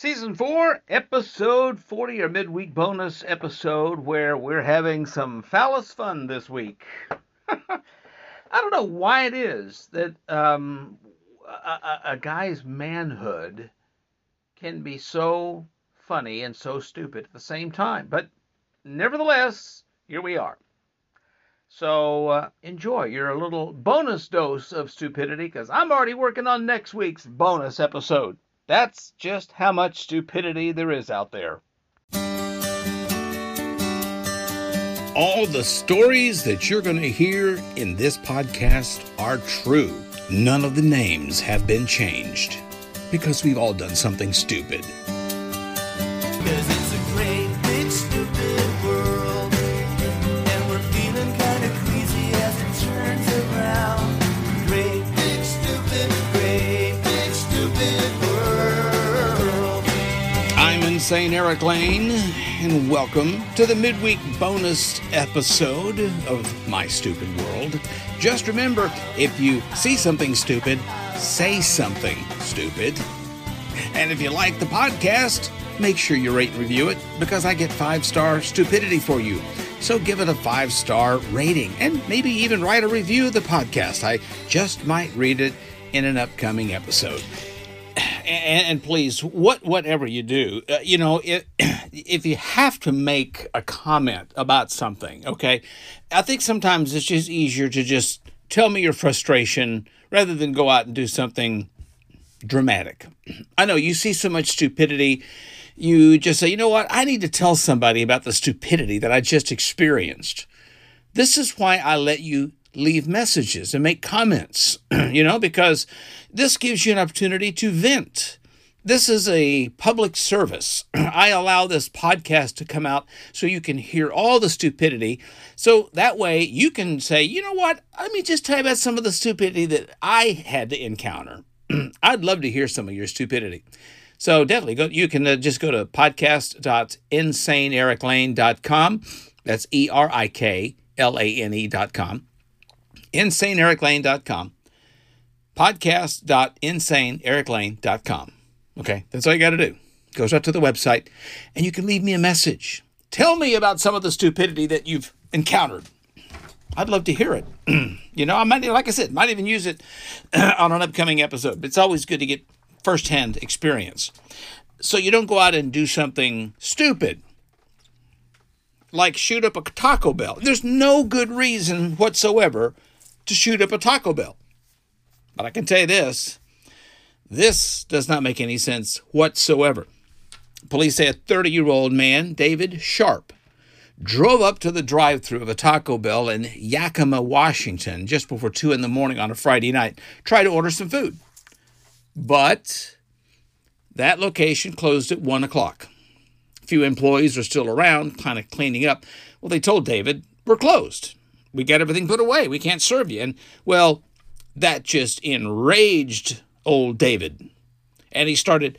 Season 4, episode 40, our midweek bonus episode where we're having some phallus fun this week. I don't know why it is that um, a, a, guy's manhood can be so funny and so stupid at the same time. But nevertheless, here we are. So uh, enjoy your little bonus dose of stupidity because I'm already working on next week's bonus episode. That's just how much stupidity there is out there. All the stories that you're going to hear in this podcast are true. None of the names have been changed because we've all done something stupid. St. Eric Lane, and welcome to the midweek bonus episode of My Stupid World. Just remember if you see something stupid, say something stupid. And if you like the podcast, make sure you rate and review it because I get five star stupidity for you. So give it a five star rating and maybe even write a review of the podcast. I just might read it in an upcoming episode and, and, please, what whatever you do, uh, you know, if if you have to make a comment about something, okay, I think sometimes it's just easier to just tell me your frustration rather than go out and do something dramatic. I know you see so much stupidity. You just say, you know what? I need to tell somebody about the stupidity that I just experienced. This is why I let you leave messages and make comments, you know, because this gives you an opportunity to vent. This is a public service. I allow this podcast to come out so you can hear all the stupidity. So that way you can say, you know what? Let me just tell you about some of the stupidity that I had to encounter. I'd love to hear some of your stupidity. So definitely go. You can uh, just go to podcast.insaneericlane.com. That's E R I K L A N E.com insaneericlane.com, podcast.insaneericlane.com. Okay, that's all you got to do. Goes right to the website, and you can leave me a message. Tell me about some of the stupidity that you've encountered. I'd love to hear it. you know, I might, like I said, might even use it on an upcoming episode. It's always good to get firsthand experience. So you don't go out and do something stupid like shoot up a Taco Bell. There's no good reason whatsoever to shoot up a Taco Bell. But I can tell you this this does not make any sense whatsoever. Police say a 30 year old man, David Sharp, drove up to the drive through of a Taco Bell in Yakima, Washington, just before 2 in the morning on a Friday night, tried to order some food. But that location closed at 1 o'clock. A few employees are still around, kind of cleaning up. Well, they told David, We're closed we got everything put away. We can't serve you. And well, that just enraged old David. And he started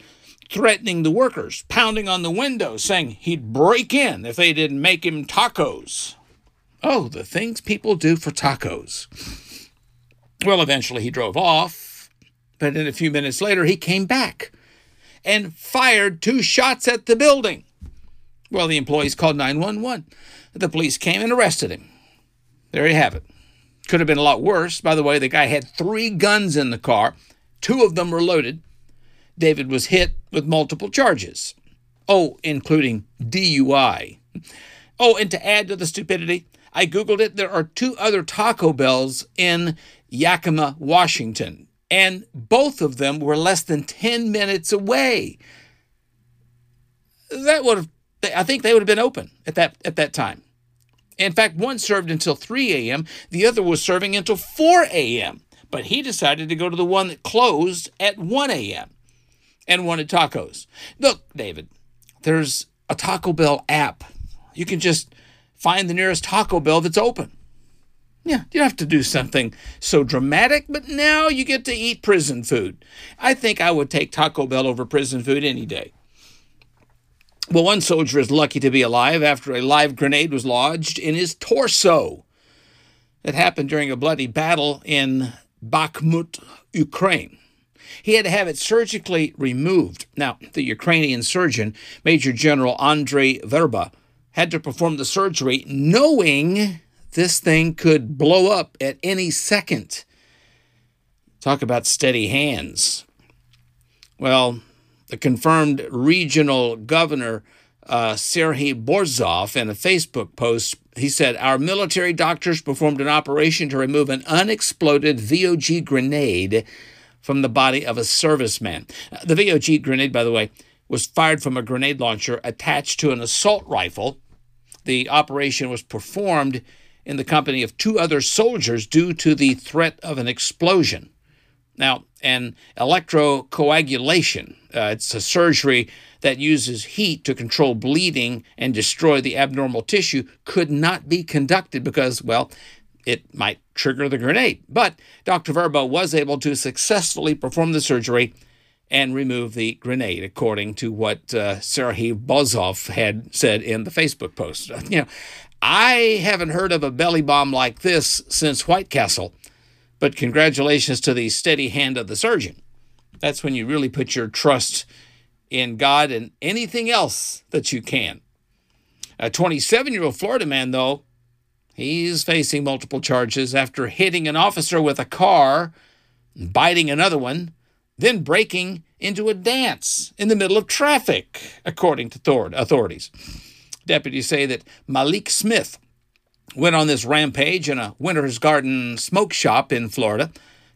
threatening the workers, pounding on the windows, saying he'd break in if they didn't make him tacos. Oh, the things people do for tacos. Well, eventually he drove off, but then a few minutes later he came back and fired two shots at the building. Well, the employees called 911. The police came and arrested him. There you have it. Could have been a lot worse. By the way, the guy had three guns in the car, two of them were loaded. David was hit with multiple charges. Oh, including DUI. Oh, and to add to the stupidity, I Googled it. There are two other Taco Bells in Yakima, Washington, and both of them were less than 10 minutes away. That would have, I think they would have been open at that, at that time. In fact, one served until 3 a.m., the other was serving until 4 a.m., but he decided to go to the one that closed at 1 a.m. and wanted tacos. Look, David, there's a Taco Bell app. You can just find the nearest Taco Bell that's open. Yeah, you don't have to do something so dramatic, but now you get to eat prison food. I think I would take Taco Bell over prison food any day. Well, one soldier is lucky to be alive after a live grenade was lodged in his torso. It happened during a bloody battle in Bakhmut, Ukraine. He had to have it surgically removed. Now, the Ukrainian surgeon, Major General Andrei Verba, had to perform the surgery knowing this thing could blow up at any second. Talk about steady hands. Well, the confirmed regional governor, uh, Serhiy Borzov, in a Facebook post, he said, Our military doctors performed an operation to remove an unexploded VOG grenade from the body of a serviceman. The VOG grenade, by the way, was fired from a grenade launcher attached to an assault rifle. The operation was performed in the company of two other soldiers due to the threat of an explosion. Now, an electrocoagulation, uh, it's a surgery that uses heat to control bleeding and destroy the abnormal tissue, could not be conducted because, well, it might trigger the grenade. But Dr. Verba was able to successfully perform the surgery and remove the grenade, according to what uh, Serhiy Borzov had said in the Facebook post. You know, I haven't heard of a belly bomb like this since White Castle, but congratulations to the steady hand of the surgeon. That's when you really put your trust in God and anything else that you can. A 27 year old Florida man, though, he's facing multiple charges after hitting an officer with a car, biting another one, then breaking into a dance in the middle of traffic, according to authorities. Deputies say that Malik Smith went on this rampage in a Winter's Garden smoke shop in Florida,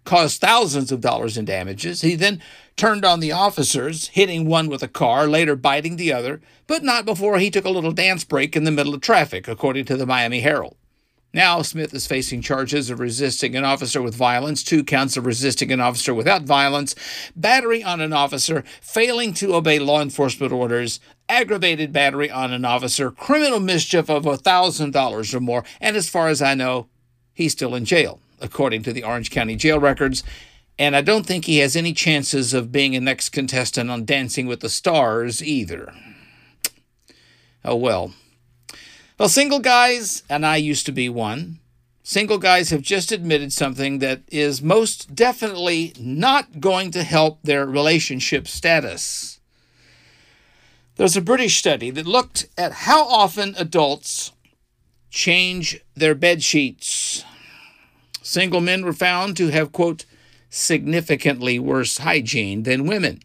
caused thousands of dollars in damages. He then turned on the officers, hitting one with a car, later biting the other, but not before he took a little dance break in the middle of traffic, according to the Miami Herald. Now, Smith is facing charges of resisting an officer with violence, two counts of resisting an officer without violence, battery on an officer, failing to obey law enforcement orders, aggravated battery on an officer, criminal mischief of $1,000 or more, and as far as I know, he's still in jail, according to the Orange County jail records. And I don't think he has any chances of being a next contestant on Dancing with the Stars either. Oh well. Well, single guys, and I used to be one, single guys have just admitted something that is most definitely not going to help their relationship status. There's a British study that looked at how often adults change their bed sheets. Single men were found to have, quote, significantly worse hygiene than women.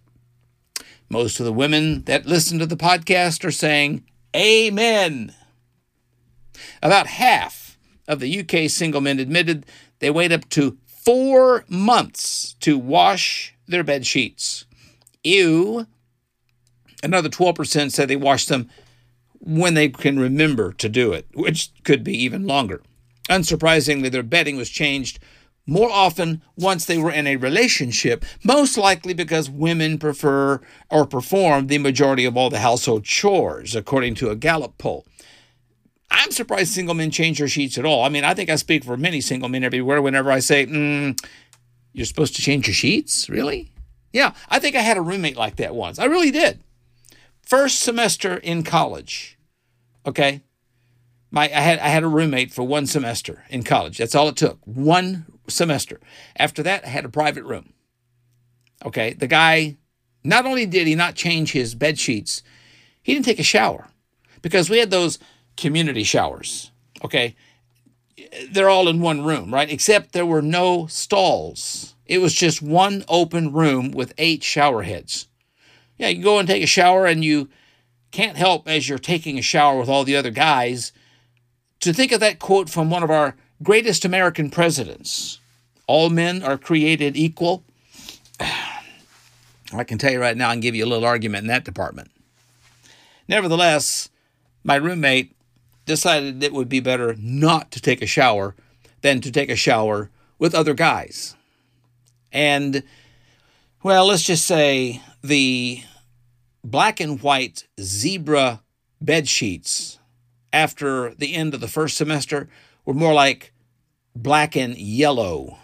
Most of the women that listen to the podcast are saying, Amen. About half of the UK single men admitted they wait up to four months to wash their bed sheets. Ew. Another 12% said they wash them when they can remember to do it, which could be even longer. Unsurprisingly, their bedding was changed more often once they were in a relationship, most likely because women prefer or perform the majority of all the household chores, according to a Gallup poll. I'm surprised single men change their sheets at all. I mean, I think I speak for many single men everywhere whenever I say, mm, You're supposed to change your sheets? Really? Yeah, I think I had a roommate like that once. I really did. First semester in college, okay? My, I had I had a roommate for one semester in college. That's all it took. One semester. After that, I had a private room. Okay, the guy not only did he not change his bed sheets, he didn't take a shower because we had those community showers. Okay. They're all in one room, right? Except there were no stalls. It was just one open room with eight shower heads. Yeah, you go and take a shower, and you can't help as you're taking a shower with all the other guys to think of that quote from one of our greatest American presidents All men are created equal. I can tell you right now and give you a little argument in that department. Nevertheless, my roommate decided it would be better not to take a shower than to take a shower with other guys. And, well, let's just say the black and white zebra bed sheets after the end of the first semester were more like black and yellow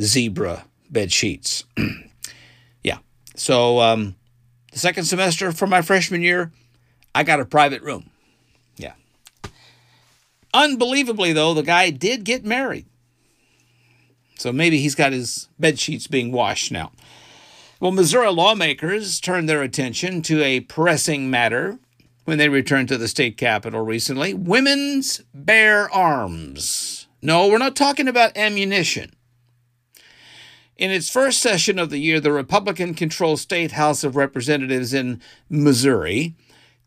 zebra bed sheets. yeah. So, um, the second semester for my freshman year, I got a private room. Yeah. Unbelievably, though, the guy did get married. So maybe he's got his bed sheets being washed now. Well, Missouri lawmakers turned their attention to a pressing matter when they returned to the state capitol recently women's bear arms. No, we're not talking about ammunition. In its first session of the year, the Republican controlled State House of Representatives in Missouri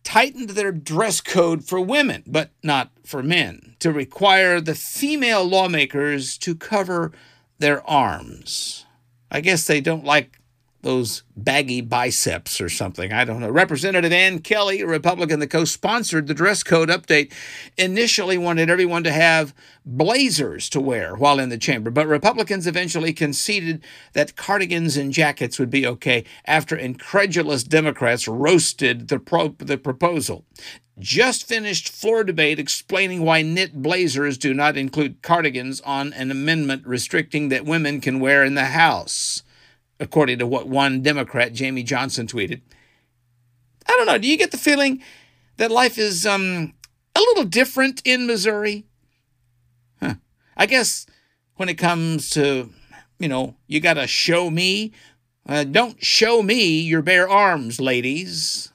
tightened their dress code for women, but not for men, to require the female lawmakers to cover their arms. I guess they don't like those baggy biceps or something. I don't know. Representative Ann Kelly, a Republican that co sponsored the dress code update, initially wanted everyone to have blazers to wear while in the chamber, but Republicans eventually conceded that cardigans and jackets would be okay after incredulous Democrats roasted the, pro- the proposal. Just finished floor debate explaining why knit blazers do not include cardigans on an amendment restricting that women can wear in the House according to what one Democrat, Jamie Johnson, tweeted. I don't know. Do you get the feeling that life is um, a little different in Missouri? Huh. I guess when it comes to, you know, you got to show me. Uh, don't show me your bare arms, ladies.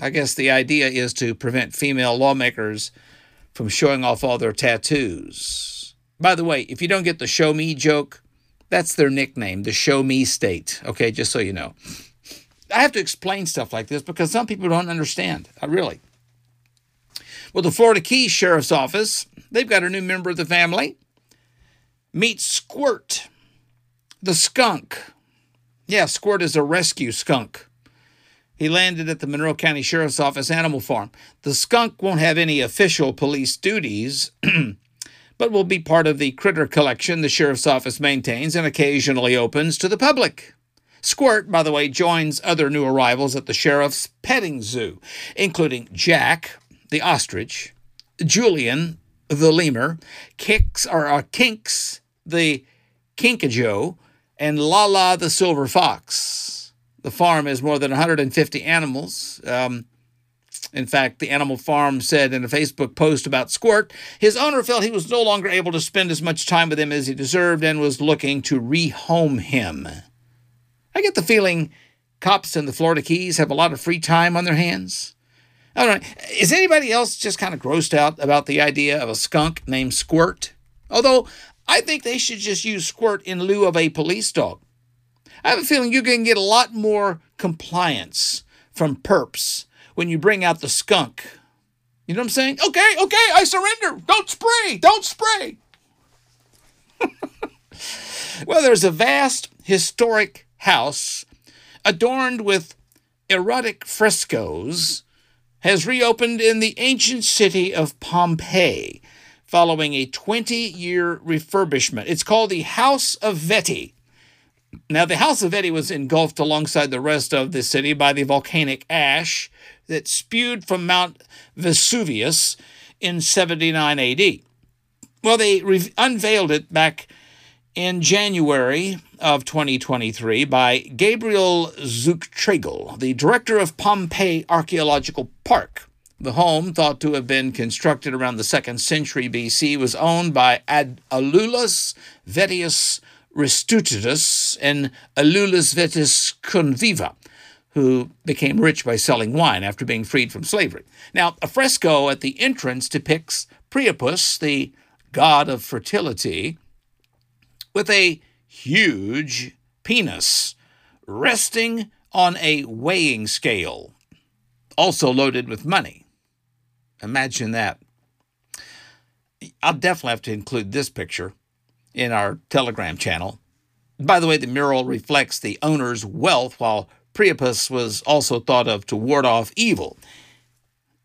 I guess the idea is to prevent female lawmakers from showing off all their tattoos. By the way, if you don't get the show me joke, that's their nickname, the Show Me State. Okay, just so you know. I have to explain stuff like this because some people don't understand. I really. Well, the Florida Keys Sheriff's Office, they've got a new member of the family. Meet Squirt, the skunk. Yeah, Squirt is a rescue skunk. He landed at the Monroe County Sheriff's Office Animal Farm. The skunk won't have any official police duties. but will be part of the critter collection the sheriff's office maintains and occasionally opens to the public. Squirt, by the way, joins other new arrivals at the sheriff's petting zoo, including Jack, the ostrich, Julian, the lemur, Kix, or uh, Kinks, the kinkajou, and Lala, the silver fox. The farm has more than 150 animals. Um, in fact, the Animal Farm said in a Facebook post about Squirt, his owner felt he was no longer able to spend as much time with him as he deserved and was looking to rehome him. I get the feeling cops in the Florida Keys have a lot of free time on their hands. I don't know. Is anybody else just kind of grossed out about the idea of a skunk named Squirt? Although I think they should just use Squirt in lieu of a police dog. I have a feeling going to get a lot more compliance from perps when you bring out the skunk. You know what I'm saying? Okay, okay, I surrender. Don't spray. Don't spray. well, there's a vast historic house adorned with erotic frescoes has reopened in the ancient city of Pompeii following a 20 year refurbishment. It's called the House of Vettii. Now, the House of Vettii was engulfed alongside the rest of the city by the volcanic ash that spewed from Mount Vesuvius in 79 AD. Well, they re- unveiled it back in January of 2023 by Gabriel Zuchtriegel, the director of Pompeii Archaeological Park. The home, thought to have been constructed around the second century BC, was owned by Ad Aulus Vettius Restitutus and Aulus Vettius Conviva, who became rich by selling wine after being freed from slavery. Now, a fresco at the entrance depicts Priapus, the god of fertility, with a huge penis resting on a weighing scale, also loaded with money. Imagine that. I'll definitely have to include this picture in our Telegram channel. By the way, the mural reflects the owner's wealth while Priapus was also thought of to ward off evil.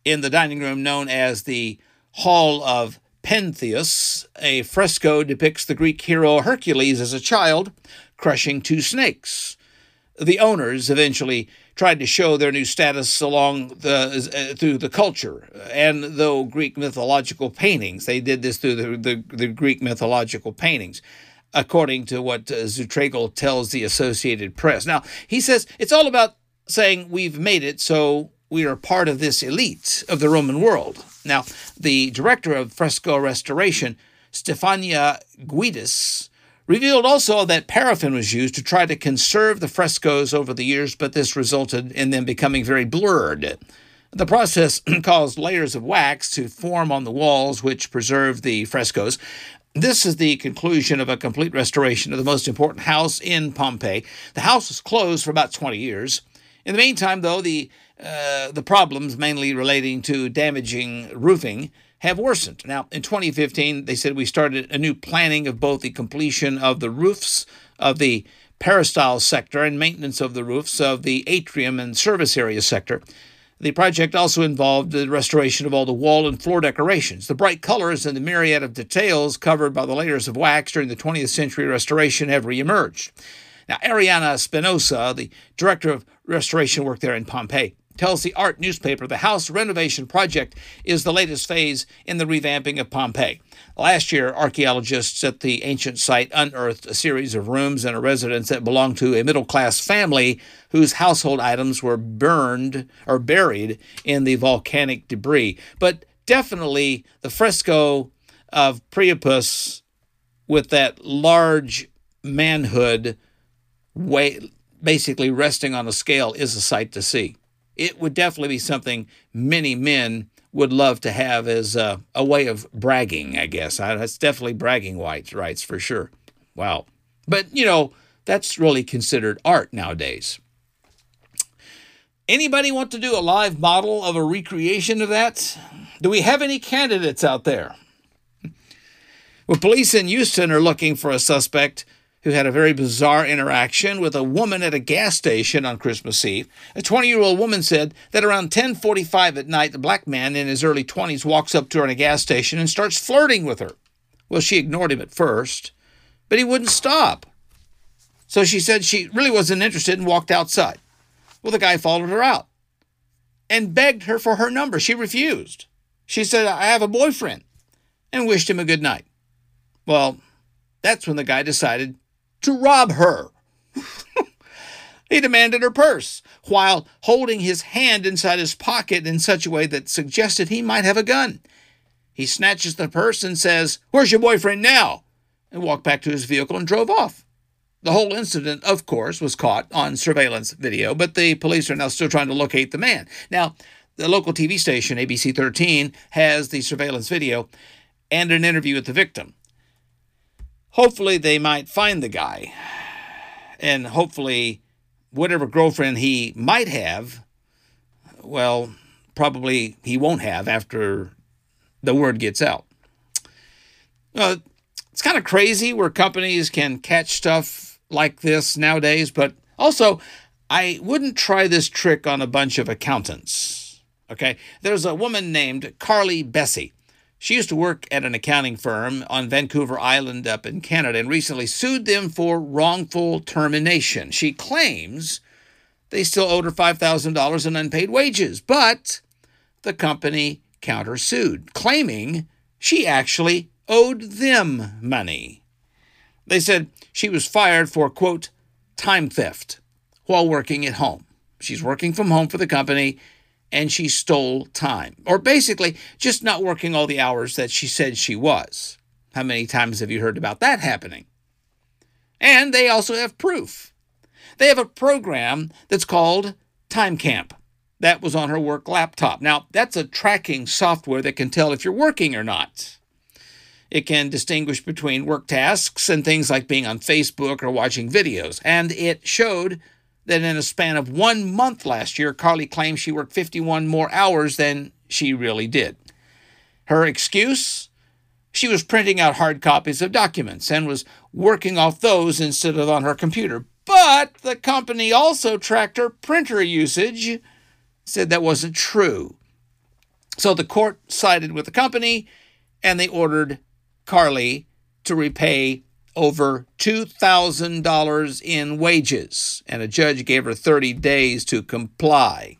In the dining room known as the Hall of Pentheus, a fresco depicts the Greek hero Hercules as a child crushing two snakes. The owners eventually tried to show their new status along the uh, through the culture, and though Greek mythological paintings, they did this through the, the, the Greek mythological paintings according to what uh, tells the Associated Press. Now, he says it's all about saying we've made it, so we are part of this elite of the Roman world. Now, the director of fresco restoration, Stefania Guidis, revealed also that paraffin was used to try to conserve the frescoes over the years, but this resulted in them becoming very blurred. The process caused layers of wax to form on the walls, which preserved the frescoes. This is the conclusion of a complete restoration of the most important house in Pompeii. The house was closed for about 20 years. In the meantime, though, the uh, the problems, mainly relating to damaging roofing, have worsened. Now, in 2015, they said we started a new planning of both the completion of the roofs of the peristyle sector and maintenance of the roofs of the atrium and service area sector. The project also involved the restoration of all the wall and floor decorations. The bright colors and the myriad of details covered by the layers of wax during the 20th century restoration have reemerged. Now, Ariana Spinosa, the director of restoration work there in Pompeii, tells the art newspaper the house renovation project is the latest phase in the revamping of Pompeii. Last year, archaeologists at the ancient site unearthed a series of rooms and a residence that belonged to a middle class family whose household items were burned or buried in the volcanic debris. But definitely the fresco of Priapus with that large manhood way, basically resting on a scale is a sight to see it would definitely be something many men would love to have as a, a way of bragging, I guess. That's definitely bragging rights, rights for sure. Wow. But, you know, that's really considered art nowadays. Anybody want to do a live model of a recreation of that? Do we have any candidates out there? Well, police in Houston are looking for a suspect who had a very bizarre interaction with a woman at a gas station on Christmas Eve. A 20-year-old woman said that around 10:45 at night, the black man in his early 20s walks up to her in a gas station and starts flirting with her. Well, she ignored him at first, but he wouldn't stop. So she said she really wasn't interested and walked outside. Well, the guy followed her out and begged her for her number. She refused. She said, I have a boyfriend, and wished him a good night. Well, that's when the guy decided to rob her. he demanded her purse while holding his hand inside his pocket in such a way that suggested he might have a gun. He snatches the purse and says, Where's your boyfriend now? and walked back to his vehicle and drove off. The whole incident, of course, was caught on surveillance video, but the police are now still trying to locate the man. Now, the local TV station, ABC 13, has the surveillance video and an interview with the victim hopefully they might find the guy. And hopefully, whatever girlfriend he might have, well, probably he won't have after the word gets out. Uh, it's kind of crazy where companies can catch stuff like this nowadays, but also, I wouldn't try this trick on a bunch of accountants. Okay, there's a woman named Carly Bessie. She used to work at an accounting firm on Vancouver Island up in Canada and recently sued them for wrongful termination. She claims they still owed her $5,000 in unpaid wages, but the company countersued, claiming she actually owed them money. They said she was fired for, quote, time theft while working at home. She's working from home for the company and she stole time. Or basically, just not working all the hours that she said she was. How many times have you heard about that happening? And they also have proof. They have a program that's called TimeCamp. That was on her work laptop. Now, that's a tracking software that can tell if you're working or not. It can distinguish between work tasks and things like being on Facebook or watching videos. And it showed that in a span of one month last year, Carly claimed she worked 51 more hours than she really did. Her excuse? She was printing out hard copies of documents and was working off those instead of on her computer. But the company also tracked her printer usage, said that wasn't true. So the court sided with the company and they ordered Carly to repay over $2,000 in wages, and a judge gave her 30 days to comply.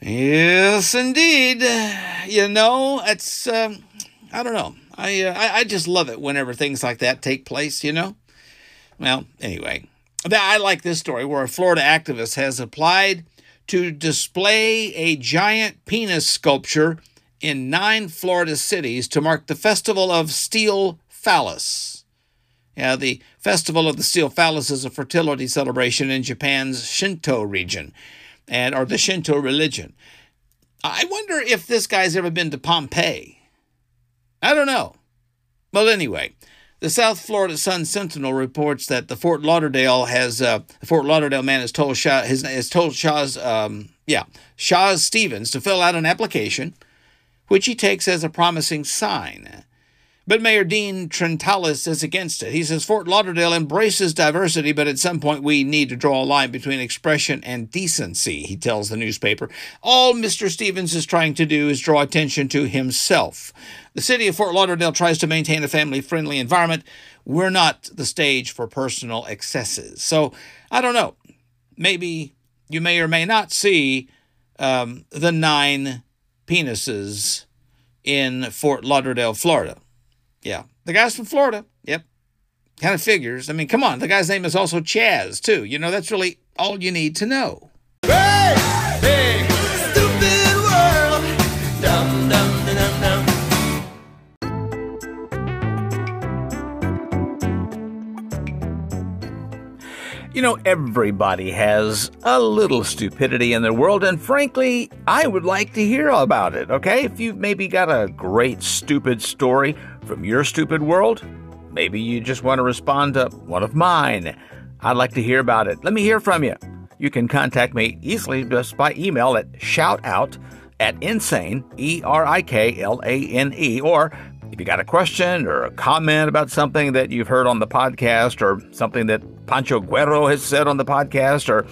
Yes, indeed. You know, it's, um, I don't know. I, uh, I, I just love it whenever things like that take place, you know? Well, anyway, I like this story where a Florida activist has applied to display a giant penis sculpture in nine Florida cities to mark the Festival of Steel phallus. Yeah, the Festival of the Steel Phallus is a fertility celebration in Japan's Shinto region, and or the Shinto religion. I wonder if this guy's ever been to Pompeii. I don't know. Well, anyway, the South Florida Sun Sentinel reports that the Fort Lauderdale has uh, Fort Lauderdale man has told Shaw his has told Shaw's um, yeah Chaz Stevens to fill out an application, which he takes as a promising sign. But Mayor Dean Trantalis is against it. He says Fort Lauderdale embraces diversity, but at some point we need to draw a line between expression and decency, he tells the newspaper. All Mr. Stevens is trying to do is draw attention to himself. The city of Fort Lauderdale tries to maintain a family friendly environment. We're not the stage for personal excesses. So I don't know. Maybe you may or may not see um, the nine penises in Fort Lauderdale, Florida. Yeah. The guy's from Florida. Yep. Kind of figures. I mean, come on. The guy's name is also Chaz, too. You know, that's really all you need to know. Hey, hey, stupid world. Dum, dum, dum, dum. You know, everybody has a little stupidity in their world, and frankly, I would like to hear about it, okay? If you've maybe got a great stupid story from your stupid world, maybe you just want to respond to one of mine. I'd like to hear about it. Let me hear from you. You can contact me easily just by email at shoutout at insane, E R I K L A N E, or if you got a question or a comment about something that you've heard on the podcast or something that Pancho Guerrero has said on the podcast, or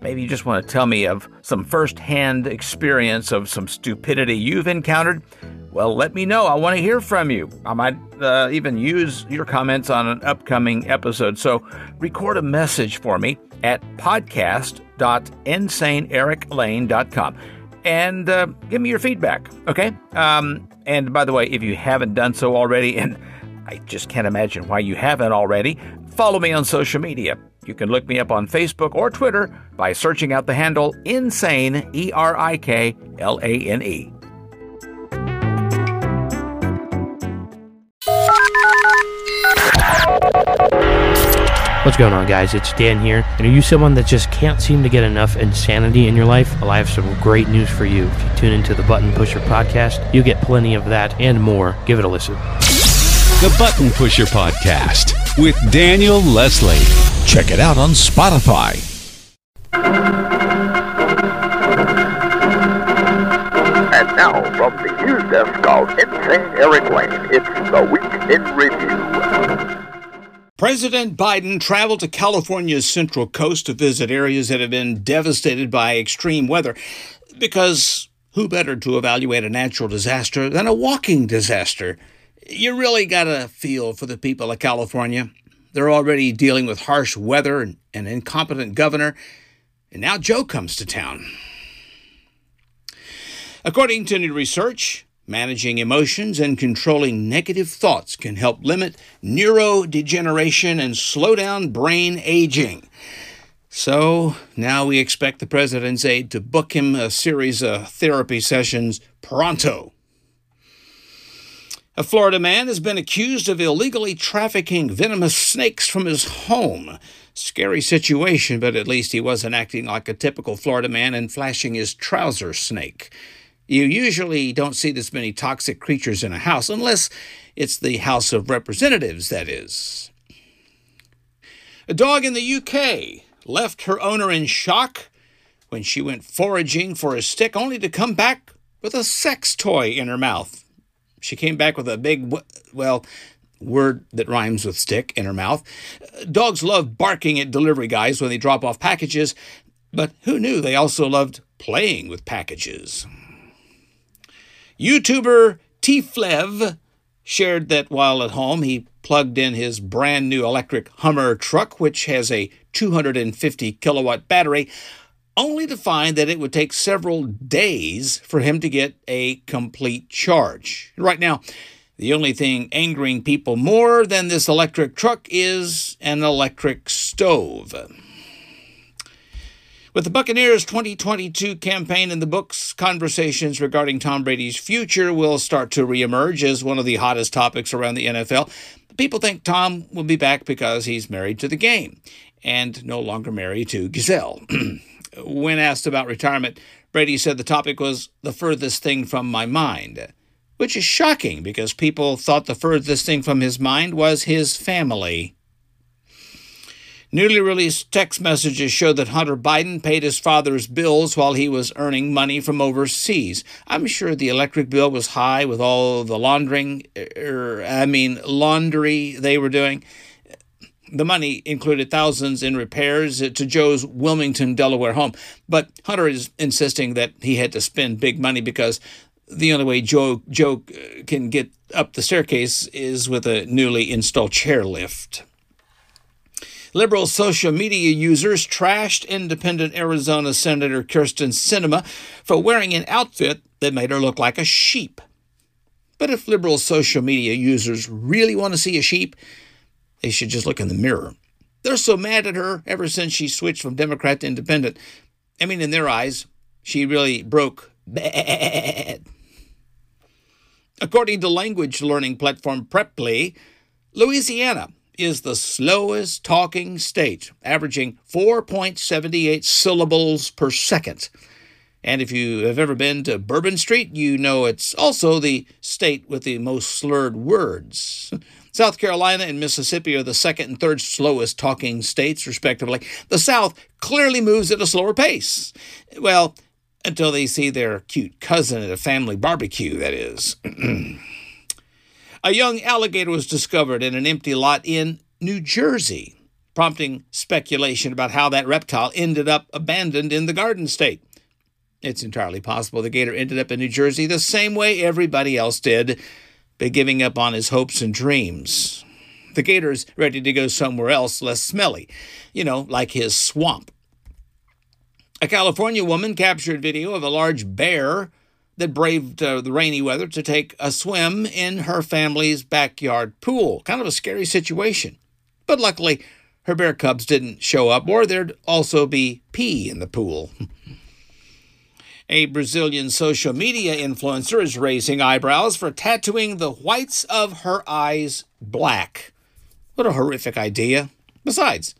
maybe you just want to tell me of some firsthand experience of some stupidity you've encountered, well, let me know. I want to hear from you. I might uh, even use your comments on an upcoming episode. So record a message for me at podcast.insaneericlane.com and uh, give me your feedback, okay? Um, and by the way, if you haven't done so already, and I just can't imagine why you haven't already, follow me on social media. You can look me up on Facebook or Twitter by searching out the handle Insane, E R I K L A N E. What's going on, guys? It's Dan here. And are you someone that just can't seem to get enough insanity in your life? Well, I have some great news for you. If you tune into the Button Pusher podcast, you get plenty of that and more. Give it a listen. The Button Pusher podcast with Daniel Leslie. Check it out on Spotify. And now, from the news desk of Insane Eric Lane, it's the Week in Review. President Biden traveled to California's central coast to visit areas that have been devastated by extreme weather because who better to evaluate a natural disaster than a walking disaster? You really got a feel for the people of California. They're already dealing with harsh weather and an incompetent governor, and now Joe comes to town. According to new research, Managing emotions and controlling negative thoughts can help limit neurodegeneration and slow down brain aging. So now we expect the president's aide to book him a series of therapy sessions pronto. A Florida man has been accused of illegally trafficking venomous snakes from his home. Scary situation, but at least he wasn't acting like a typical Florida man and flashing his trouser snake. You usually don't see this many toxic creatures in a house, unless it's the House of Representatives, that is. A dog in the UK left her owner in shock when she went foraging for a stick, only to come back with a sex toy in her mouth. She came back with a big, well, word that rhymes with stick in her mouth. Dogs love barking at delivery guys when they drop off packages, but who knew they also loved playing with packages? YouTuber T-Flev shared that while at home, he plugged in his brand new electric Hummer truck, which has a 250 kilowatt battery, only to find that it would take several days for him to get a complete charge. Right now, the only thing angering people more than this electric truck is an electric stove. With the Buccaneers 2022 campaign in the books, conversations regarding Tom Brady's future will start to reemerge as one of the hottest topics around the NFL. People think Tom will be back because he's married to the game and no longer married to Gisele. when asked about retirement, Brady said the topic was the furthest thing from my mind, which is shocking because people thought the furthest thing from his mind was his family. Newly released text messages show that Hunter Biden paid his father's bills while he was earning money from overseas. I'm sure the electric bill was high with all the laundering, er, I mean, laundry they were doing. The money included thousands in repairs to Joe's Wilmington, Delaware home. But Hunter is insisting that he had to spend big money because the only way Joe, Joe can get up the staircase is with a newly installed chairlift. Liberal social media users trashed independent Arizona Senator Kyrsten Sinema for wearing an outfit that made her look like a sheep. But if liberal social media users really want to see a sheep, they should just look in the mirror. They're so mad at her ever since she switched from Democrat to Independent. I mean, in their eyes, she really broke bad. According to language learning platform Preply, Louisiana is the slowest talking state, averaging 4.78 syllables per second. And if you have ever been to Bourbon Street, you know it's also the state with the most slurred words. South Carolina and Mississippi are the second and third slowest talking states, respectively. The South clearly moves at a slower pace. Well, until they see their cute cousin at a family barbecue, that is. A young alligator was discovered in an empty lot in New Jersey, prompting speculation about how that reptile ended up abandoned in the Garden State. It's entirely possible the gator ended up in New Jersey the same way everybody else did, by giving up on his hopes and dreams. The gator's ready to go somewhere else less smelly, you know, like his swamp. A California woman captured video of a large bear that braved uh, the rainy weather to take a swim in her family's backyard pool. Kind of a scary situation. But luckily, her bear cubs didn't show up, or there'd also be pee in the pool. a Brazilian social media influencer is raising eyebrows for tattooing the whites of her eyes black. What a horrific idea. Besides,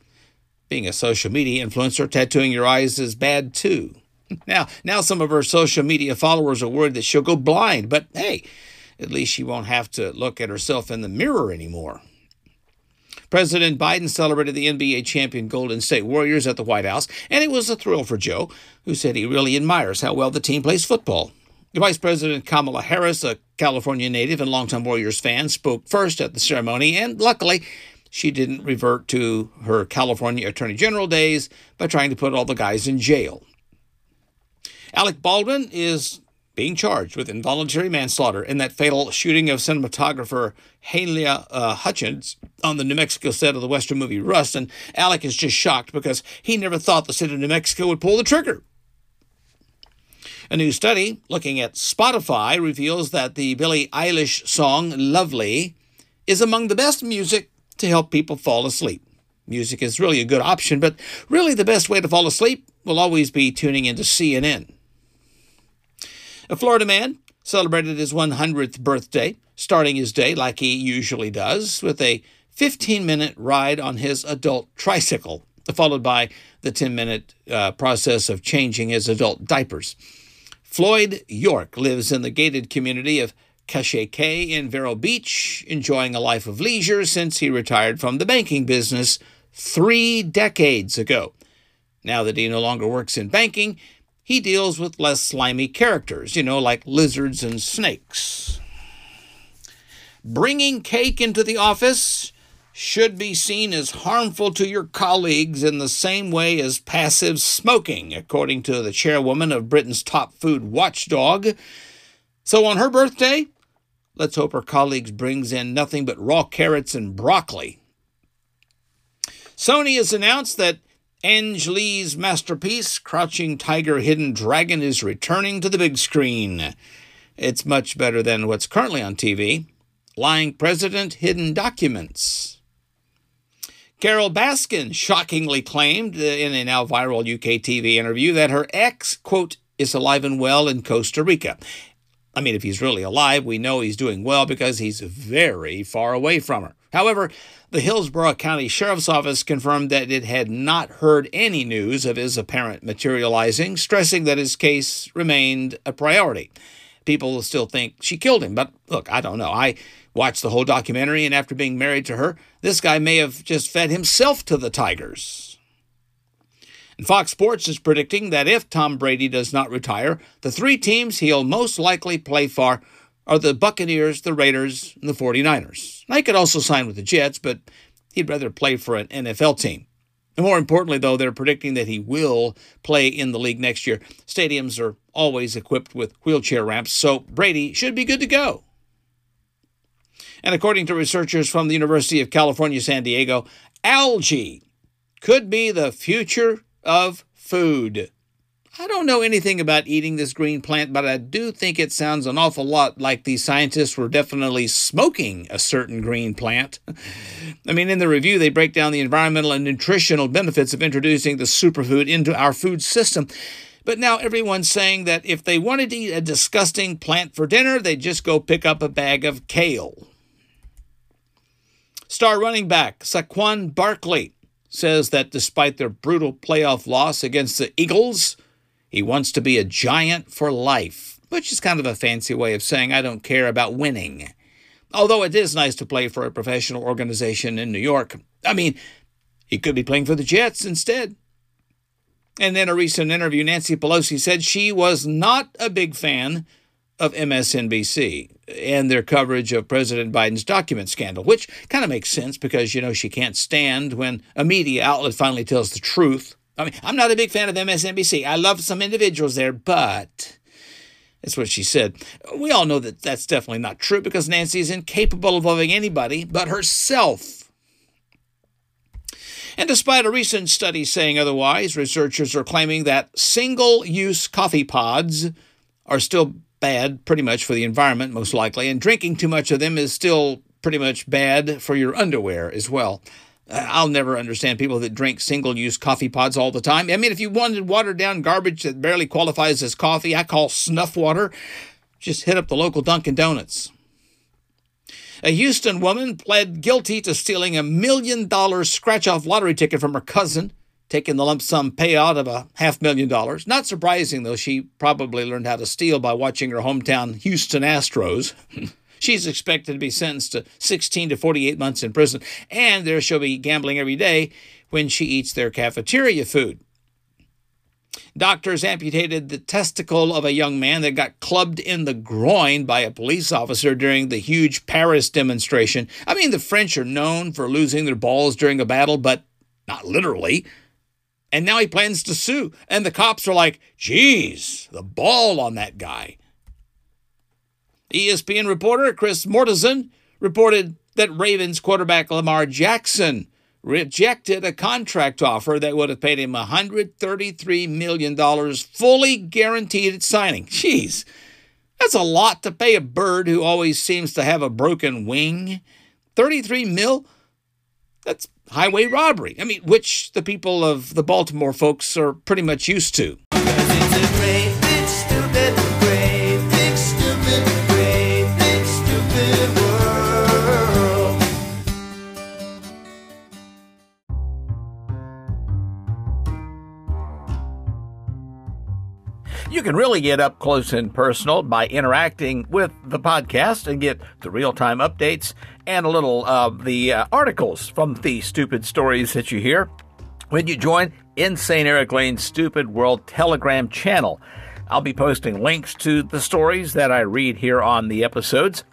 being a social media influencer, tattooing your eyes is bad too. Now, now some of her social media followers are worried that she'll go blind, but hey, at least she won't have to look at herself in the mirror anymore. President Biden celebrated the NBA champion Golden State Warriors at the White House, and it was a thrill for Joe, who said he really admires how well the team plays football. Vice President Kamala Harris, a California native and longtime Warriors fan, spoke first at the ceremony, and luckily, she didn't revert to her California Attorney General days by trying to put all the guys in jail. Alec Baldwin is being charged with involuntary manslaughter in that fatal shooting of cinematographer Halyna uh, Hutchins on the New Mexico set of the Western movie Rust. And Alec is just shocked because he never thought the state of New Mexico would pull the trigger. A new study looking at Spotify reveals that the Billie Eilish song Lovely is among the best music to help people fall asleep. Music is really a good option, but really the best way to fall asleep will always be tuning into CNN. A Florida man celebrated his 100th birthday, starting his day like he usually does, with a 15 minute ride on his adult tricycle, followed by the 10 minute uh, process of changing his adult diapers. Floyd York lives in the gated community of Cache Cay in Vero Beach, enjoying a life of leisure since he retired from the banking business three decades ago. Now that he no longer works in banking, he deals with less slimy characters, you know, like lizards and snakes. Bringing cake into the office should be seen as harmful to your colleagues in the same way as passive smoking, according to the chairwoman of Britain's top food watchdog. So on her birthday, let's hope her colleagues brings in nothing but raw carrots and broccoli. Sony has announced that Ang Lee's masterpiece, Crouching Tiger, Hidden Dragon, is returning to the big screen. It's much better than what's currently on TV Lying President, Hidden Documents. Carole Baskin shockingly claimed in a now viral UK TV interview that her ex, quote, is alive and well in Costa Rica. I mean, if he's really alive, we know he's doing well because he's very far away from her. However, the Hillsborough County Sheriff's Office confirmed that it had not heard any news of his apparent materializing, stressing that his case remained a priority. People still think she killed him, but look, I don't know. I watched the whole documentary, and after being married to her, this guy may have just fed himself to the tigers. And Fox Sports is predicting that if Tom Brady does not retire, the three teams he'll most likely play for are the Buccaneers, the Raiders, and the 49ers. I could also sign with the Jets, but he'd rather play for an NFL team. And more importantly, though, they're predicting that he will play in the league next year. Stadiums are always equipped with wheelchair ramps, so Brady should be good to go. And according to researchers from the University of California, San Diego, algae could be the future of food. I don't know anything about eating this green plant, but I do think it sounds an awful lot like these scientists were definitely smoking a certain green plant. I mean, in the review, they break down the environmental and nutritional benefits of introducing the superfood into our food system. But now everyone's saying that if they wanted to eat a disgusting plant for dinner, they'd just go pick up a bag of kale. Star running back Saquon Barkley says that despite their brutal playoff loss against the Eagles, he wants to be a giant for life, which is kind of a fancy way of saying I don't care about winning. Although it is nice to play for a professional organization in New York. I mean, he could be playing for the Jets instead. And in a recent interview, Nancy Pelosi said she was not a big fan of MSNBC and their coverage of President Biden's document scandal, which kind of makes sense because, you know, she can't stand when a media outlet finally tells the truth. I mean, I'm not a big fan of MSNBC. I love some individuals there, but that's what she said. We all know that that's definitely not true because Nancy is incapable of loving anybody but herself. And despite a recent study saying otherwise, researchers are claiming that single use coffee pods are still bad, pretty much for the environment, most likely, and drinking too much of them is still pretty much bad for your underwear as well. I'll never understand people that drink single use coffee pods all the time. I mean, if you wanted watered down garbage that barely qualifies as coffee, I call snuff water, just hit up the local Dunkin' Donuts. A Houston woman pled guilty to stealing a million dollar scratch off lottery ticket from her cousin taking the lump sum payout of a half million dollars. Not surprising, though, she probably learned how to steal by watching her hometown Houston Astros. She's expected to be sentenced to 16 to 48 months in prison, and there she'll be gambling every day when she eats their cafeteria food. Doctors amputated the testicle of a young man that got clubbed in the groin by a police officer during the huge Paris demonstration. I mean, the French are known for losing their balls during a battle, but not literally. And now he plans to sue. And the cops are like, geez, the ball on that guy. ESPN reporter Chris Mortensen reported that Ravens quarterback Lamar Jackson rejected a contract offer that would have paid him $133 million, fully guaranteed at signing. Jeez, that's a lot to pay a bird who always seems to have a broken wing. 33 mil? That's highway robbery. I mean, which the people of the Baltimore folks are pretty much used to. You can really get up close and personal by interacting with the podcast and get the real time updates and a little of the uh, articles from the stupid stories that you hear when you join Insane Eric Lane's Stupid World Telegram channel. I'll be posting links to the stories that I read here on the episodes.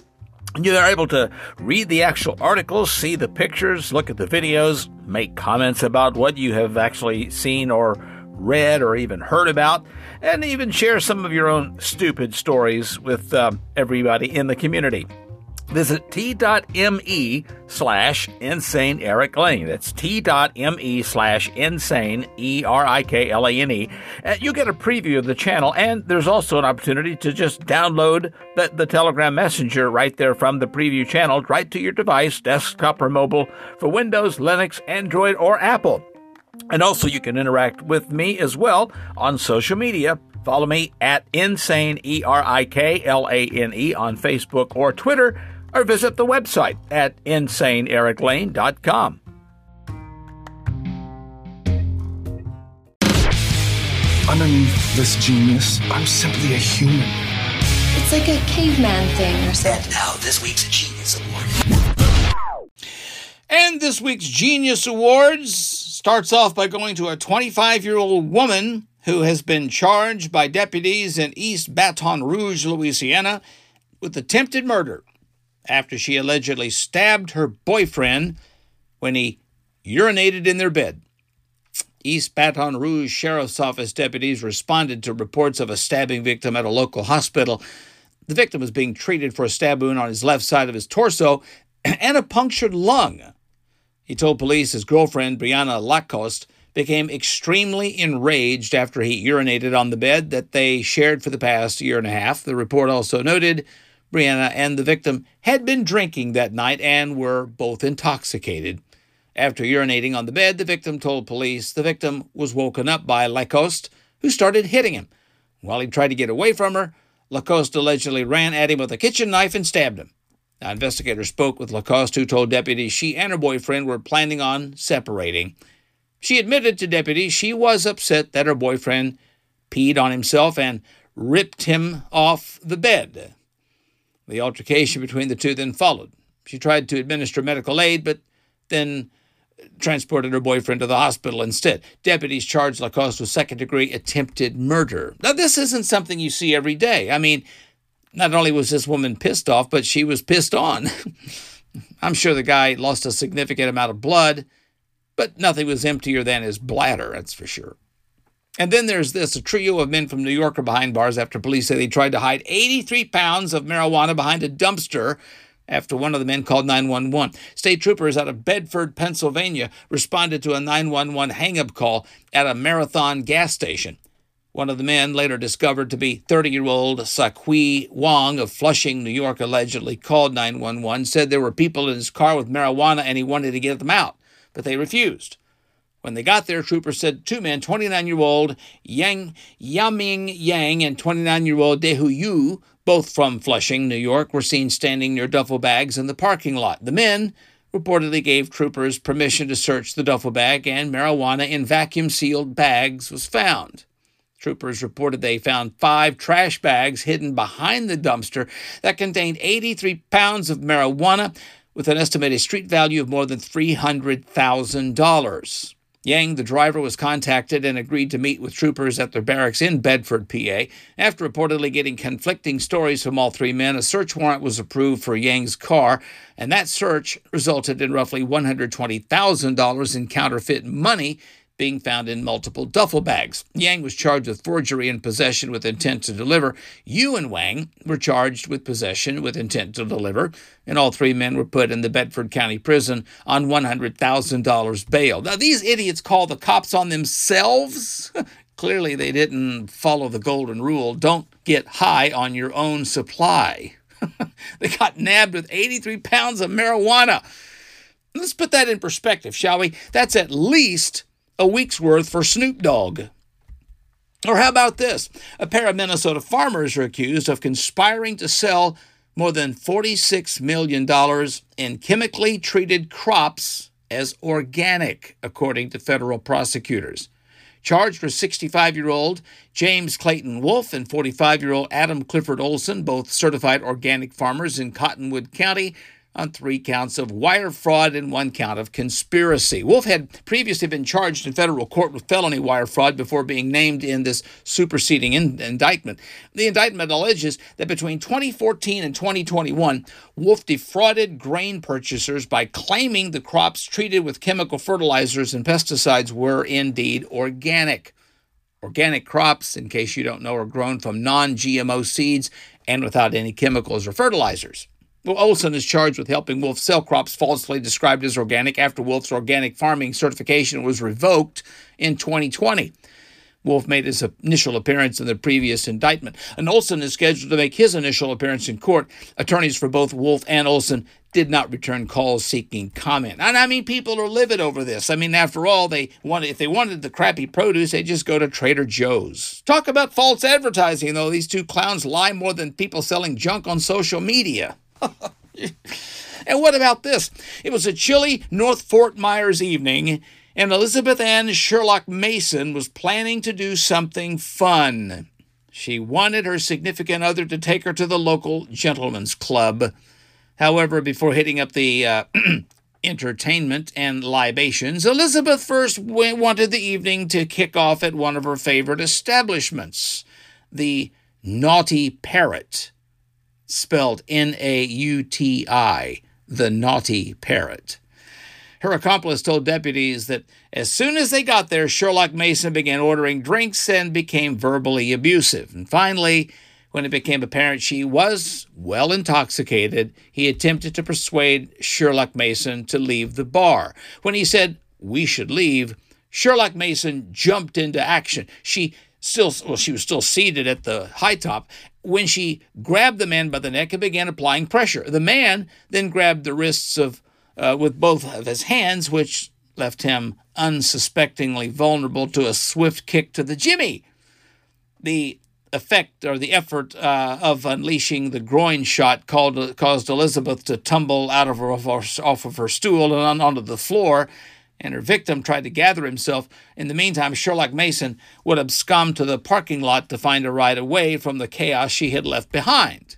You're able to read the actual articles, see the pictures, look at the videos, make comments about what you have actually seen or read or even heard about, and even share some of your own stupid stories with um, everybody in the community. Visit t.me slash insane Eric Lane. That's t.me slash insane E R I K L A N E. You get a preview of the channel, and there's also an opportunity to just download the, the Telegram Messenger right there from the preview channel right to your device, desktop or mobile, for Windows, Linux, Android, or Apple. And also, you can interact with me as well on social media. Follow me at Insane, E R I K L A N E, on Facebook or Twitter or visit the website at insaneericlane.com. Underneath this genius, I'm simply a human. It's like a caveman thing or something. Now, this week's Genius Award. And this week's Genius Awards starts off by going to a 25 year old woman who has been charged by deputies in East Baton Rouge, Louisiana, with attempted murder after she allegedly stabbed her boyfriend when he urinated in their bed. East Baton Rouge Sheriff's Office deputies responded to reports of a stabbing victim at a local hospital. The victim was being treated for a stab wound on his left side of his torso and a punctured lung. He told police his girlfriend, Brianna Lacoste, became extremely enraged after he urinated on the bed that they shared for the past year and a half. The report also noted Brianna and the victim had been drinking that night and were both intoxicated. After urinating on the bed, the victim told police the victim was woken up by Lacoste, who started hitting him. While he tried to get away from her, Lacoste allegedly ran at him with a kitchen knife and stabbed him. Now, investigators spoke with Lacoste, who told deputies she and her boyfriend were planning on separating. She admitted to deputies she was upset that her boyfriend peed on himself and ripped him off the bed. The altercation between the two then followed. She tried to administer medical aid, but then transported her boyfriend to the hospital instead. Deputies charged Lacoste with second degree attempted murder. Now, this isn't something you see every day. I mean, not only was this woman pissed off, but she was pissed on. I'm sure the guy lost a significant amount of blood, but nothing was emptier than his bladder, that's for sure. And then there's this a trio of men from New York are behind bars after police say they tried to hide 83 pounds of marijuana behind a dumpster after one of the men called 911. State troopers out of Bedford, Pennsylvania responded to a 911 hang up call at a marathon gas station. One of the men, later discovered to be 30 year old Sakui Wong of Flushing, New York, allegedly called 911, said there were people in his car with marijuana and he wanted to get them out, but they refused. When they got there, troopers said two men, 29 year old Yang Yaming Yang and 29 year old Dehu Yu, both from Flushing, New York, were seen standing near duffel bags in the parking lot. The men reportedly gave troopers permission to search the duffel bag, and marijuana in vacuum sealed bags was found. Troopers reported they found five trash bags hidden behind the dumpster that contained 83 pounds of marijuana with an estimated street value of more than $300,000. Yang, the driver, was contacted and agreed to meet with troopers at their barracks in Bedford, PA. After reportedly getting conflicting stories from all three men, a search warrant was approved for Yang's car, and that search resulted in roughly $120,000 in counterfeit money being found in multiple duffel bags. Yang was charged with forgery and possession with intent to deliver. Yu and Wang were charged with possession with intent to deliver, and all three men were put in the Bedford County Prison on $100,000 bail. Now, these idiots call the cops on themselves. Clearly, they didn't follow the golden rule don't get high on your own supply. they got nabbed with 83 pounds of marijuana. Let's put that in perspective, shall we? That's at least a week's worth for Snoop Dogg. Or how about this? A pair of Minnesota farmers are accused of conspiring to sell more than $46 million in chemically treated crops as organic, according to federal prosecutors. Charged were 65 year old James Clayton Wolf and 45 year old Adam Clifford Olson, both certified organic farmers in Cottonwood County, on three counts of wire fraud and one count of conspiracy. Wolf had previously been charged in federal court with felony wire fraud before being named in this superseding in- indictment. The indictment alleges that between 2014 and 2021, Wolf defrauded grain purchasers by claiming the crops treated with chemical fertilizers and pesticides were indeed organic. Organic crops, in case you don't know, are grown from non GMO seeds and without any chemicals or fertilizers. Olson is charged with helping Wolf sell crops falsely described as organic after Wolf's organic farming certification was revoked in 2020. Wolf made his initial appearance in the previous indictment, and Olson is scheduled to make his initial appearance in court. Attorneys for both Wolf and Olson did not return calls seeking comment. And I mean, people are livid over this. I mean, after all, they wanted if they wanted the crappy produce, they just go to Trader Joe's. Talk about false advertising, though. These two clowns lie more than people selling junk on social media. and what about this? It was a chilly North Fort Myers evening, and Elizabeth Ann Sherlock Mason was planning to do something fun. She wanted her significant other to take her to the local gentlemen's club. However, before hitting up the uh, entertainment and libations, Elizabeth first wanted the evening to kick off at one of her favorite establishments, the Nauti Parrot, spelled N A U T I, the Nauti Parrot. Her accomplice told deputies that as soon as they got there, Sherlock Mason began ordering drinks and became verbally abusive. And finally, when it became apparent she was well intoxicated, he attempted to persuade Sherlock Mason to leave the bar. When he said, We should leave, Sherlock Mason jumped into action. She still, well, she was still seated at the high top when she grabbed the man by the neck and began applying pressure. The man then grabbed the wrists of uh, with both of his hands, which left him unsuspectingly vulnerable to a swift kick to the jimmy. The effect or the effort uh, of unleashing the groin shot called, caused Elizabeth to tumble out of her, off of her stool and on, onto the floor, and her victim tried to gather himself. In the meantime, Sherlock Mason would abscond to the parking lot to find a ride away from the chaos she had left behind.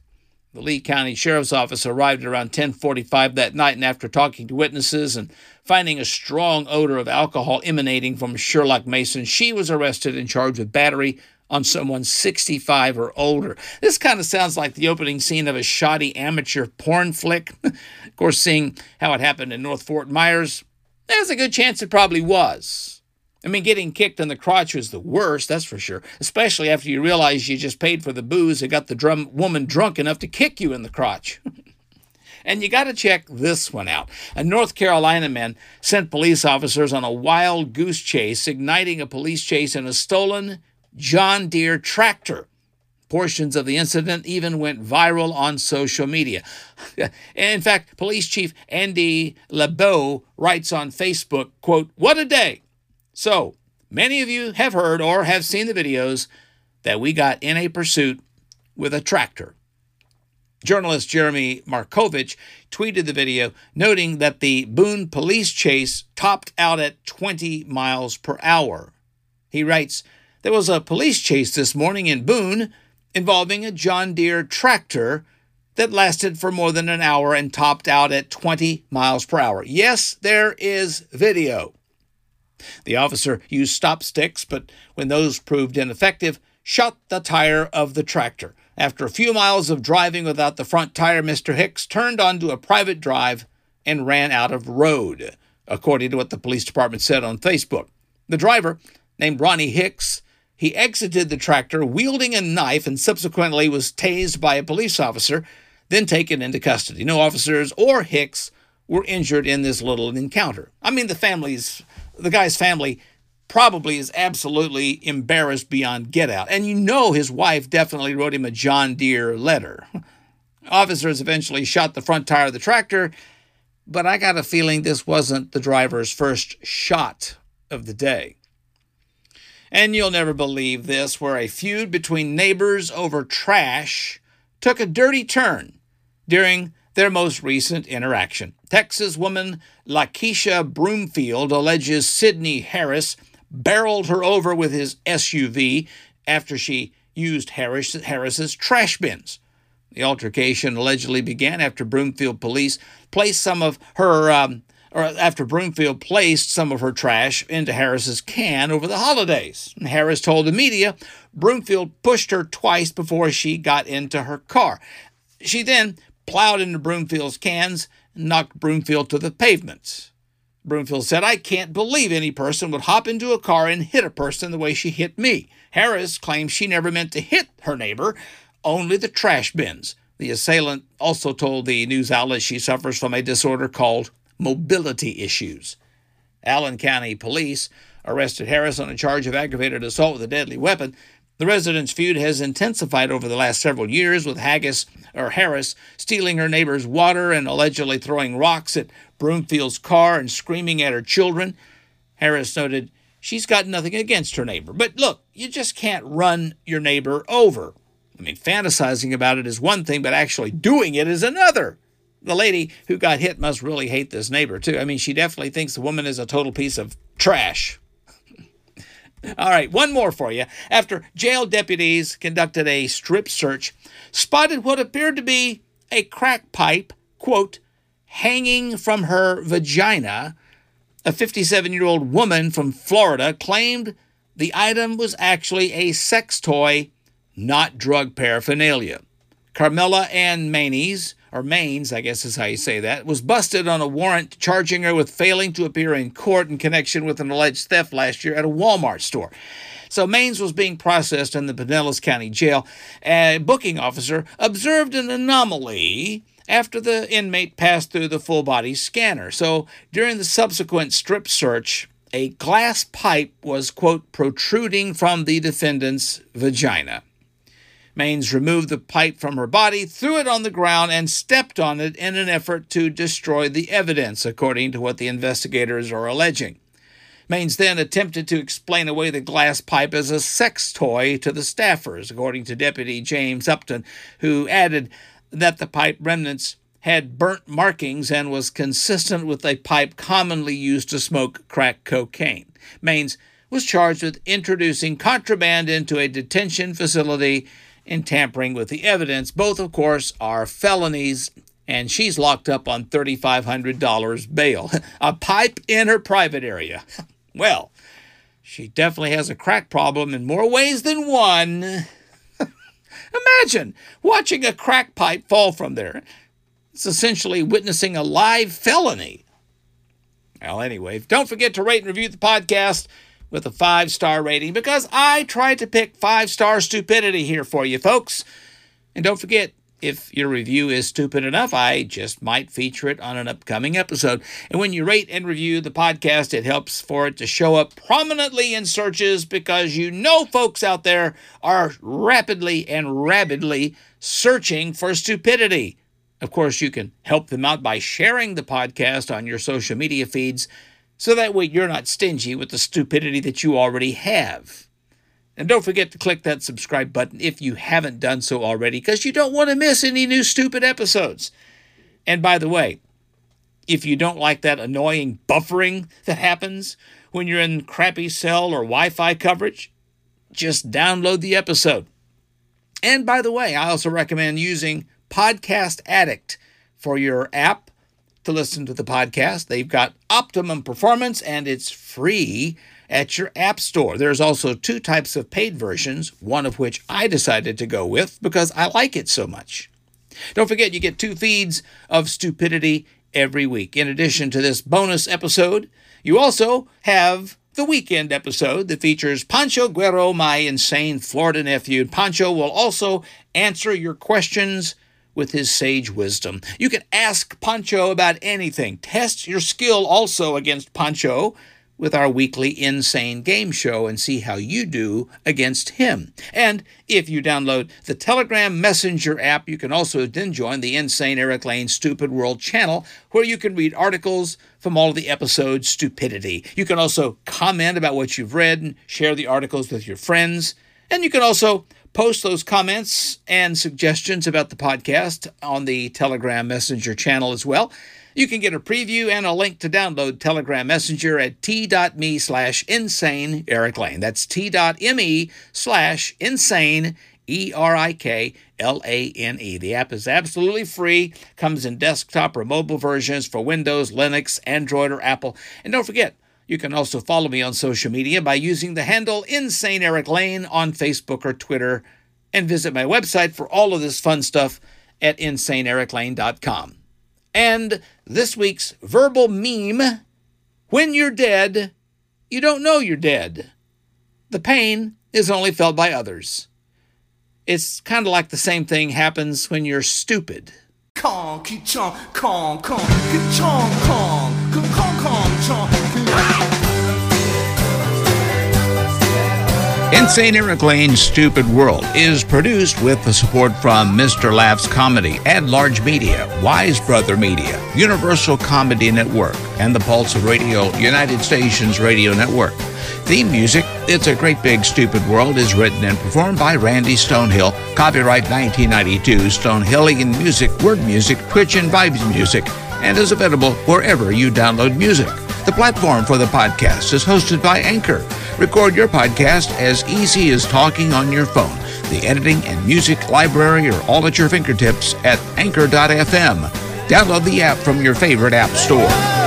The Lee County Sheriff's Office arrived around 10:45 that night and after talking to witnesses and finding a strong odor of alcohol emanating from Sherlock Mason, she was arrested and charged with battery on someone 65 or older. This kind of sounds like the opening scene of a shoddy amateur porn flick. of course, seeing how it happened in North Fort Myers, there's a good chance it probably was. I mean, getting kicked in the crotch was the worst, that's for sure. Especially after you realize you just paid for the booze and got the drum woman drunk enough to kick you in the crotch. and you got to check this one out. A North Carolina man sent police officers on a wild goose chase, igniting a police chase in a stolen John Deere tractor. Portions of the incident even went viral on social media. in fact, Police Chief Andy LeBeau writes on Facebook, quote, What a day! So, many of you have heard or have seen the videos that we got in a pursuit with a tractor. Journalist Jeremy Markovich tweeted the video, noting that the Boone police chase topped out at 20 miles per hour. He writes, There was a police chase this morning in Boone involving a John Deere tractor that lasted for more than an hour and topped out at 20 miles per hour. Yes, there is video. The officer used stop sticks, but when those proved ineffective, shot the tire of the tractor. After a few miles of driving without the front tire, Mr. Hicks turned onto a private drive and ran out of road, according to what the police department said on Facebook. The driver, named Ronnie Hicks, he exited the tractor wielding a knife and subsequently was tased by a police officer, then taken into custody. No officers or Hicks were injured in this little encounter. I mean, the family's the guy's family probably is absolutely embarrassed beyond get out. And you know his wife definitely wrote him a John Deere letter. Officers eventually shot the front tire of the tractor, but I got a feeling this wasn't the driver's first shot of the day. And you'll never believe this, where a feud between neighbors over trash took a dirty turn during their most recent interaction. Texas woman Lakeisha Broomfield alleges Sidney Harris barreled her over with his SUV after she used Harris, Harris's trash bins. The altercation allegedly began after Broomfield police placed some of her, um, or after Broomfield placed some of her trash into Harris's can over the holidays. Harris told the media Broomfield pushed her twice before she got into her car. She then plowed into Broomfield's cans and knocked Broomfield to the pavement. Broomfield said, I can't believe any person would hop into a car and hit a person the way she hit me. Harris claims she never meant to hit her neighbor, only the trash bins. The assailant also told the news outlet she suffers from a disorder called mobility issues. Allen County Police arrested Harris on a charge of aggravated assault with a deadly weapon the residents' feud has intensified over the last several years, with Haggis or Harris stealing her neighbor's water and allegedly throwing rocks at Broomfield's car and screaming at her children. Harris noted she's got nothing against her neighbor, but look, you just can't run your neighbor over. I mean, fantasizing about it is one thing, but actually doing it is another. The lady who got hit must really hate this neighbor, too. I mean, she definitely thinks the woman is a total piece of trash. All right, one more for you. After jail deputies conducted a strip search, spotted what appeared to be a crack pipe, quote, hanging from her vagina, a 57 year old woman from Florida claimed the item was actually a sex toy, not drug paraphernalia. Carmela Ann Maines, or Maines, I guess is how you say that, was busted on a warrant charging her with failing to appear in court in connection with an alleged theft last year at a Walmart store. So Maines was being processed in the Pinellas County Jail. A booking officer observed an anomaly after the inmate passed through the full body scanner. So during the subsequent strip search, a glass pipe was, quote, protruding from the defendant's vagina. Maines removed the pipe from her body, threw it on the ground, and stepped on it in an effort to destroy the evidence, according to what the investigators are alleging. Maines then attempted to explain away the glass pipe as a sex toy to the staffers, according to Deputy James Upton, who added that the pipe remnants had burnt markings and was consistent with a pipe commonly used to smoke crack cocaine. Maines was charged with introducing contraband into a detention facility and tampering with the evidence. Both, of course, are felonies, and she's locked up on $3,500 bail. a pipe in her private area. well, she definitely has a crack problem in more ways than one. Imagine watching a crack pipe fall from there. It's essentially witnessing a live felony. Well, anyway, don't forget to rate and review the podcast with a five star rating because I tried to pick five star stupidity here for you, folks. And don't forget, if your review is stupid enough, I just might feature it on an upcoming episode. And when you rate and review the podcast, it helps for it to show up prominently in searches because you know folks out there are rapidly and rabidly searching for stupidity. Of course, you can help them out by sharing the podcast on your social media feeds so that way you're not stingy with the stupidity that you already have. And don't forget to click that subscribe button if you haven't done so already, because you don't want to miss any new stupid episodes. And by the way, if you don't like that annoying buffering that happens when you're in crappy cell or Wi Fi coverage, just download the episode. And by the way, I also recommend using Podcast Addict for your app to listen to the podcast. They've got optimum performance and it's free at your app store. There's also two types of paid versions, one of which I decided to go with because I like it so much. Don't forget, you get two feeds of stupidity every week. In addition to this bonus episode, you also have the weekend episode that features Pancho Guerrero, my insane Florida nephew. Pancho will also answer your questions with his sage wisdom. You can ask Pancho about anything. Test your skill also against Pancho with our weekly Insane Game Show and see how you do against him. And if you download the Telegram Messenger app, you can also then join the Insane Eric Lane Stupid World channel where you can read articles from all of the episodes' stupidity. You can also comment about what you've read and share the articles with your friends. And you can also post those comments and suggestions about the podcast on the Telegram Messenger channel as well. You can get a preview and a link to download Telegram Messenger at t.me slash insane Eric Lane. That's t.me slash insane E R I K L A N E. The app is absolutely free, comes in desktop or mobile versions for Windows, Linux, Android, or Apple. And don't forget, you can also follow me on social media by using the handle Insane Eric Lane on Facebook or Twitter, and visit my website for all of this fun stuff at insaneericlane.com. And this week's verbal meme when you're dead, you don't know you're dead. The pain is only felt by others. It's kind of like the same thing happens when you're stupid. Kong, ki chong, kong, kong, ki chong, kong, kong, kong, chong. Insane Eric Lane's Stupid World is produced with the support from Mr. Laughs Comedy, Ad Large Media, Wise Brother Media, Universal Comedy Network, and the Pulse of Radio United Stations Radio Network. Theme music It's a Great Big Stupid World is written and performed by Randy Stonehill. Copyright 1992, Stonehillian Music, Word Music, Twitch and Vibes Music, and is available wherever you download music. The platform for the podcast is hosted by Anchor. Record your podcast as easy as talking on your phone. The editing and music library are all at your fingertips at anchor.fm. Download the app from your favorite app store.